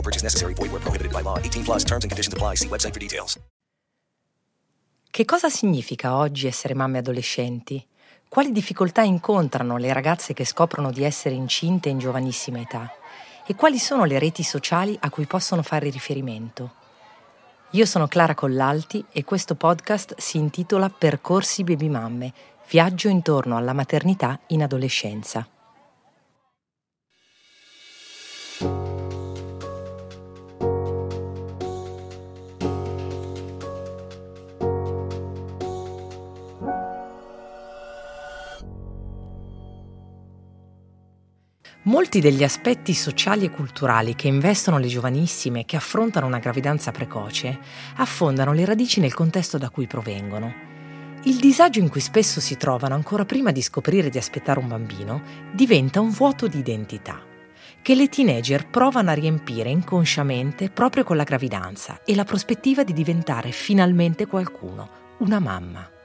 No purchase necessary. Void where prohibited by law. 18 plus terms and conditions apply. See website for details. Che cosa significa oggi essere mamme adolescenti? Quali difficoltà incontrano le ragazze che scoprono di essere incinte in giovanissima età? E quali sono le reti sociali a cui possono fare riferimento? Io sono Clara Collalti e questo podcast si intitola Percorsi baby mamme, viaggio intorno alla maternità in adolescenza. Molti degli aspetti sociali e culturali che investono le giovanissime che affrontano una gravidanza precoce affondano le radici nel contesto da cui provengono. Il disagio in cui spesso si trovano ancora prima di scoprire di aspettare un bambino diventa un vuoto di identità che le teenager provano a riempire inconsciamente proprio con la gravidanza e la prospettiva di diventare finalmente qualcuno, una mamma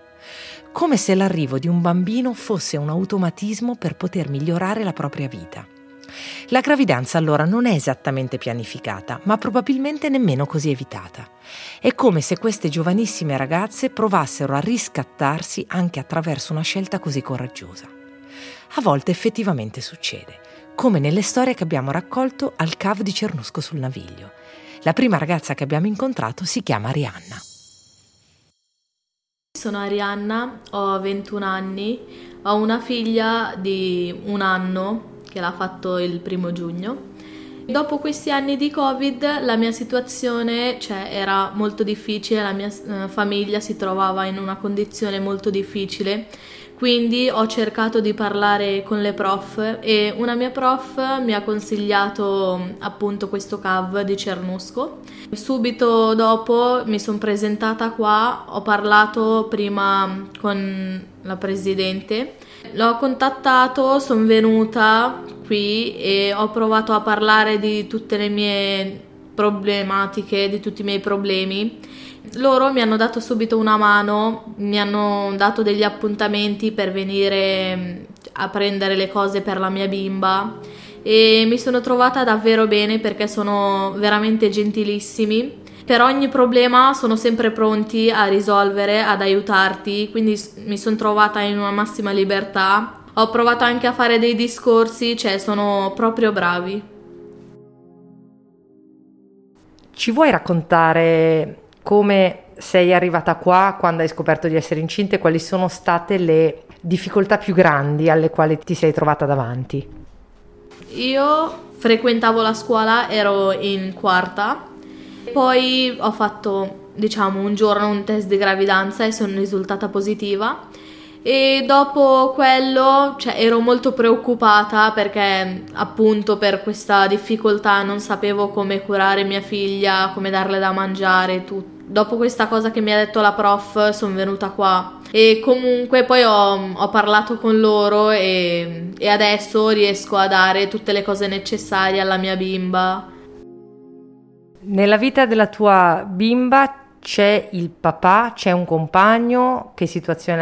come se l'arrivo di un bambino fosse un automatismo per poter migliorare la propria vita. La gravidanza allora non è esattamente pianificata, ma probabilmente nemmeno così evitata. È come se queste giovanissime ragazze provassero a riscattarsi anche attraverso una scelta così coraggiosa. A volte effettivamente succede, come nelle storie che abbiamo raccolto al CAV di Cernusco sul Naviglio. La prima ragazza che abbiamo incontrato si chiama Arianna. Sono Arianna, ho 21 anni, ho una figlia di un anno che l'ha fatto il primo giugno. Dopo questi anni di Covid la mia situazione cioè, era molto difficile, la mia eh, famiglia si trovava in una condizione molto difficile quindi ho cercato di parlare con le prof e una mia prof mi ha consigliato appunto questo CAV di Cernusco. Subito dopo mi sono presentata qua, ho parlato prima con la presidente, l'ho contattato, sono venuta qui e ho provato a parlare di tutte le mie problematiche, di tutti i miei problemi loro mi hanno dato subito una mano, mi hanno dato degli appuntamenti per venire mm, a prendere le cose per la mia bimba e mi sono trovata davvero bene perché sono veramente gentilissimi. Per ogni problema sono sempre pronti a risolvere, ad aiutarti, quindi mi sono trovata in una massima libertà. Ho provato anche a fare dei discorsi, cioè sono proprio bravi. Ci vuoi raccontare come sei arrivata qua quando hai scoperto di essere incinta e quali sono state le difficoltà più grandi alle quali ti sei trovata davanti? Io frequentavo la scuola, ero in quarta, poi ho fatto diciamo un giorno un test di gravidanza e sono risultata positiva e dopo quello cioè, ero molto preoccupata perché appunto per questa difficoltà non sapevo come curare mia figlia, come darle da mangiare, tutto dopo questa cosa che mi ha detto la prof sono venuta qua e comunque poi ho, ho parlato con loro e, e, adesso riesco a dare tutte le cose necessarie alla mia bimba. Nella vita della tua bimba c'è il papà, c'è un compagno, che situazione